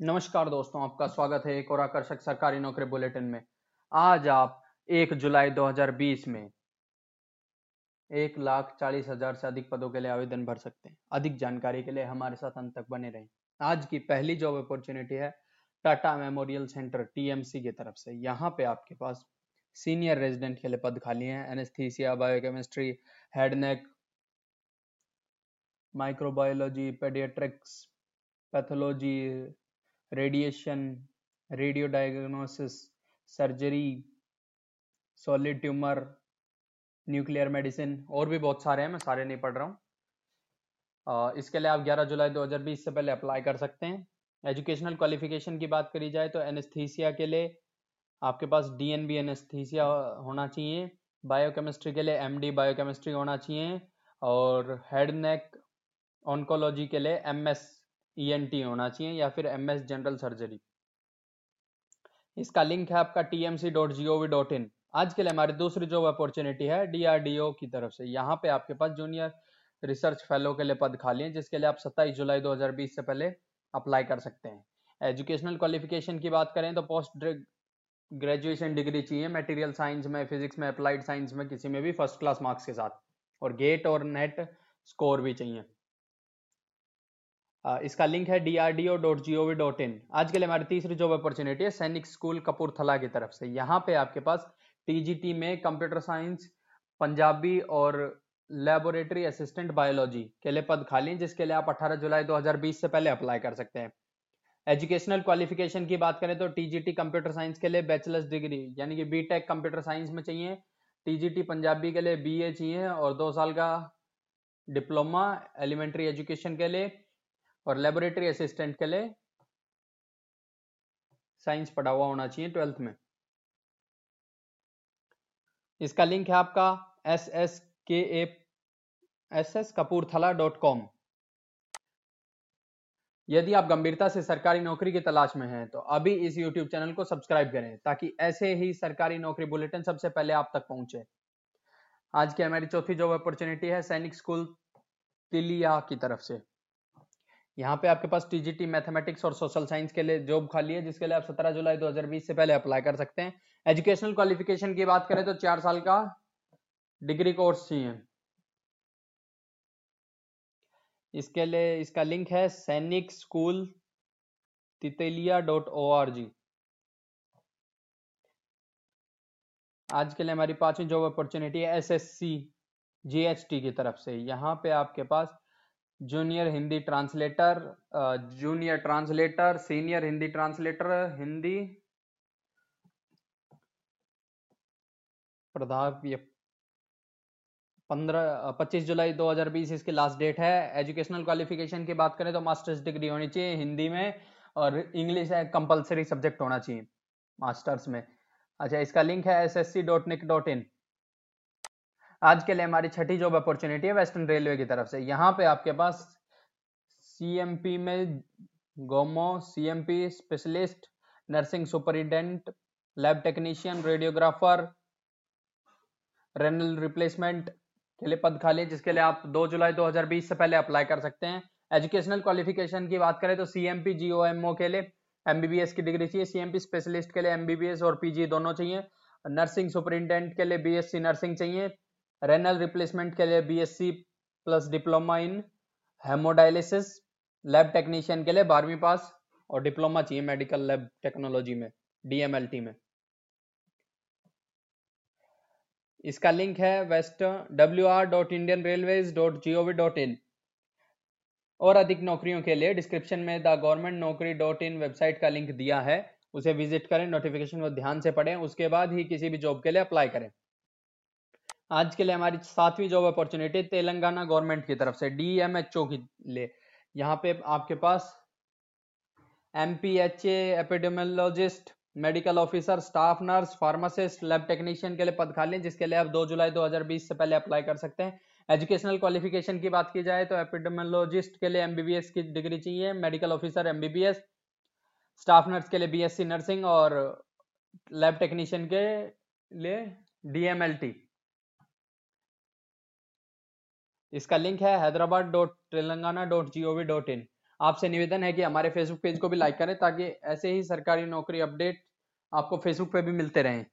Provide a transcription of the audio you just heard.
नमस्कार दोस्तों, आपका स्वागत है एक और आकर्षक सरकारी नौकरी बुलेटिन में। आज आप 1 जुलाई 2020 में एक लाख चालीस हज़ार से अधिक पदों के लिए आवेदन भर सकते हैं। अधिक जानकारी के लिए हमारे साथ अंत तक बने रहें। आज की पहली जॉब अपॉर्चुनिटी है टाटा मेमोरियल सेंटर टीएमसी की तरफ़ से। यहाँ पे आपके पास सीनियर रेजिडेंट के लिए पद खाली हैं। Anaesthesia biochemistry head neck microbiology paediatrics pathology radiation radio diagnosis surgery solid tumour nuclear medicine और भी बहुत सारे हैं, मैं सारे नहीं पढ़ रहा हूँ। इसके लिए आप 11 जुलाई 2020 से पहले अप्लाई कर सकते हैं। एजुकेशनल क्वालिफिकेशन की बात करी जाए तो एनेस्थीसिया के लिए आपके पास डी एन बी एनेस्थीसिया होना चाहिए बायोकेमिस्ट्री के लिए एम डी बायोकेमिस्ट्री होना चाहिए, और हेड नेक ऑनकोलॉजी के लिए एम एस ई होना चाहिए या फिर एम एस जनरल सर्जरी इसका लिंक है आपका इन आज के लिए हमारी दूसरी जॉब अपॉर्चुनिटी है डीआरडीओ की तरफ़ से। यहाँ पे आपके पास जूनियर रिसर्च फेलो के लिए पद खाली है, जिसके लिए आप 27 जुलाई 2020 से पहले अप्लाई कर सकते हैं। एजुकेशनल क्वालिफिकेशन की बात करें तो पोस्ट ग्रेजुएशन डिग्री चाहिए मटेरियल साइंस में फिजिक्स में अप्लाइड साइंस में, किसी में भी फ़र्स्ट क्लास मार्क्स के साथ। और गेट और नेट स्कोर भी चाहिए। इसका लिंक है D R D O dot dot in आज के लिए हमारी तीसरी जॉब अपॉर्चुनिटी है सैनिक स्कूल कपूरथला की तरफ़ से। यहाँ पे आपके पास टीजीटी में कंप्यूटर साइंस पंजाबी और लेबोरेटरी असिस्टेंट बायोलॉजी के लिए पद खाली जिसके लिए आप 18 जुलाई 2020 से पहले अप्लाई कर सकते हैं। एजुकेशनल क्वालिफिकेशन की बात करें तो टीजीटी कंप्यूटर साइंस के लिए बैचलर्स डिग्री यानी कि बीटेक कंप्यूटर साइंस में चाहिए। टीजीटी पंजाबी के लिए बीए चाहिए और दो साल का डिप्लोमा एलिमेंट्री एजुकेशन के लिए। और लेबोरेटरी असिस्टेंट के लिए साइंस पढ़ा हुआ होना चाहिए ट्वेल्थ में। इसका लिंक है आपका S S K A S S Kapurthala dot com यदि आप गंभीरता से सरकारी नौकरी की तलाश में हैं तो अभी इस YouTube चैनल को सब्सक्राइब करें, ताकि ऐसे ही सरकारी नौकरी बुलेटिन सबसे पहले आप तक पहुँचे। आज की हमारी चौथी जॉब अपॉर्चुनिटी है सैनिक स्कूल तिलिया की तरफ़ से। यहाँ पे आपके पास टीजीटी मैथमेटिक्स और सोशल साइंस के लिए जॉब खाली है, जिसके लिए आप 17 जुलाई 2020 से पहले अप्लाई कर सकते हैं। एजुकेशनल क्वालिफिकेशन की बात करें तो चार साल का डिग्री कोर्स चाहिए। इसके लिए इसका लिंक है Sainik school Titelia dot O R G आज के लिए हमारी पांचवी जॉब अपॉर्चुनिटी है S S C G H T की तरफ़ से। यहाँ पे आपके पास junior Hindi translator junior translator senior Hindi translator Hindi प्रधान पंद्रह पच्चीस जुलाई 2020 इसकी लास्ट डेट है। एजुकेशनल क्वालिफिकेशन की बात करें तो मास्टर्स डिग्री होनी चाहिए हिंदी में और इंग्लिश कंपलसरी सब्जेक्ट होना चाहिए मास्टर्स में। अच्छा इसका लिंक है S S C dot nic dot in आज के लिए हमारी छठी जॉब अपॉर्चुनिटी है वेस्टर्न रेलवे की तरफ़ से। यहाँ पे आपके पास सीएमपी में Gomoh CMP specialist nursing superintendent lab technician radiographer renal replacement के लिए पद खाली जिसके लिए आप 2 जुलाई 2020 से पहले अप्लाई कर सकते हैं। एजुकेशनल क्वालिफिकेशन की बात करें तो सीएमपी जीओएमओ के लिए एमबीबीएस की डिग्री चाहिए। सीएमपी स्पेशलिस्ट के लिए एमबीबीएस और पीजी दोनों चाहिए। नर्सिंग सुपरिटेंडेंट के लिए बीएससी नर्सिंग चाहिए। रेनल रिप्लेसमेंट के लिए BSc plus diploma in haemodialysis lab technician के लिए बारहवीं पास और डिप्लोमा चाहिए मेडिकल लैब टेक्नोलॉजी में डीएमएलटी में। इसका लिंक है west W R dot Indian railways dot G O V dot in और अधिक नौकरियों के लिए डिस्क्रिप्शन में the government naukri dot in website का लिंक दिया है, उसे विज़िट करें नोटिफिकेशन को ध्यान से पढ़ें, उसके बाद ही किसी भी जॉब के लिए अप्लाई करें। आज के लिए हमारी सातवीं जॉब अपॉर्चुनिटी तेलंगाना गवर्नमेंट की तरफ़ से डीएमएचओ की लिए यहाँ पे आपके पास M P H epidemiologist medical officer staff nurse pharmacist lab technician के लिए पद खाली जिसके लिए आप 2 जुलाई 2020 से पहले अप्लाई कर सकते हैं। एजुकेशनल क्वालिफिकेशन की बात की जाए तो एपिडेमोलॉजिस्ट के लिए एमबीबीएस की डिग्री चाहिए medical officer MBBS staff nurse के लिए बीएससी नर्सिंग और लैब टेक्नीशियन के लिए डीएमएलटी इसका लिंक है Hyderabad dot Telangana dot G O V dot in आपसे निवेदन है कि हमारे फेसबुक पेज को भी लाइक करें ताकि ऐसे ही सरकारी नौकरी अपडेट आपको फेसबुक पे भी मिलते रहें।